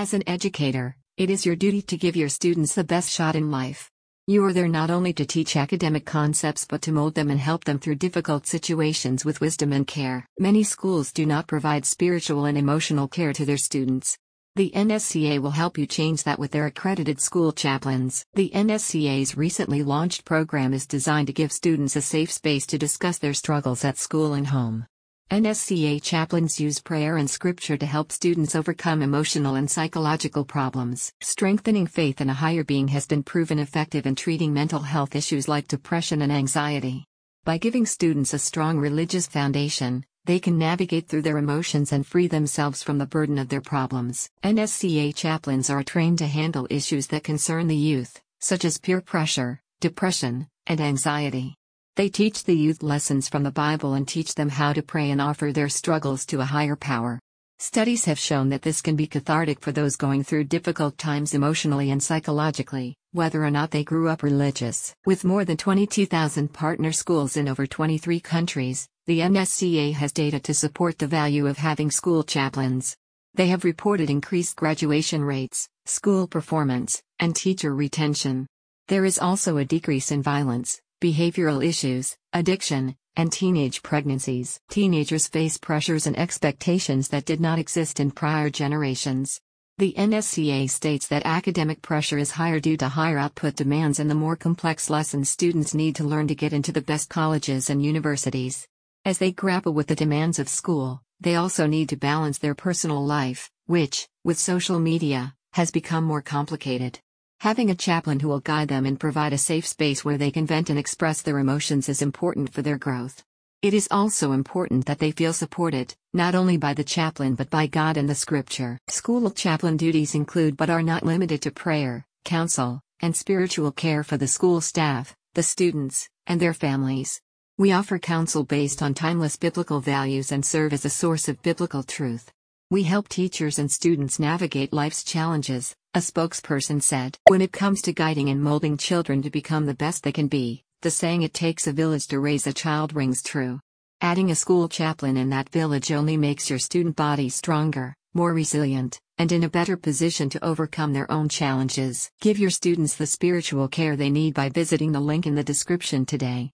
As an educator, it is your duty to give your students the best shot in life. You are there not only to teach academic concepts but to mold them and help them through difficult situations with wisdom and care. Many schools do not provide spiritual and emotional care to their students. The NSCA will help you change that with their accredited school chaplains. The NSCA's recently launched program is designed to give students a safe space to discuss their struggles at school and home. NSCA chaplains use prayer and scripture to help students overcome emotional and psychological problems. Strengthening faith in a higher being has been proven effective in treating mental health issues like depression and anxiety. By giving students a strong religious foundation, they can navigate through their emotions and free themselves from the burden of their problems. NSCA chaplains are trained to handle issues that concern the youth, such as peer pressure, depression, and anxiety. They teach the youth lessons from the Bible and teach them how to pray and offer their struggles to a higher power. Studies have shown that this can be cathartic for those going through difficult times emotionally and psychologically, whether or not they grew up religious. With more than 22,000 partner schools in over 23 countries, the NSCA has data to support the value of having school chaplains. They have reported increased graduation rates, school performance, and teacher retention. There is also a decrease in violence, behavioral issues, addiction, and teenage pregnancies. Teenagers face pressures and expectations that did not exist in prior generations. The NSCA states that academic pressure is higher due to higher output demands and the more complex lessons students need to learn to get into the best colleges and universities. As they grapple with the demands of school, they also need to balance their personal life, which, with social media, has become more complicated. Having a chaplain who will guide them and provide a safe space where they can vent and express their emotions is important for their growth. It is also important that they feel supported, not only by the chaplain but by God and the scripture. School chaplain duties include but are not limited to prayer, counsel, and spiritual care for the school staff, the students, and their families. We offer counsel based on timeless biblical values and serve as a source of biblical truth. We help teachers and students navigate life's challenges, a spokesperson said. When it comes to guiding and molding children to become the best they can be, the saying it takes a village to raise a child rings true. Adding a school chaplain in that village only makes your student body stronger, more resilient, and in a better position to overcome their own challenges. Give your students the spiritual care they need by visiting the link in the description today.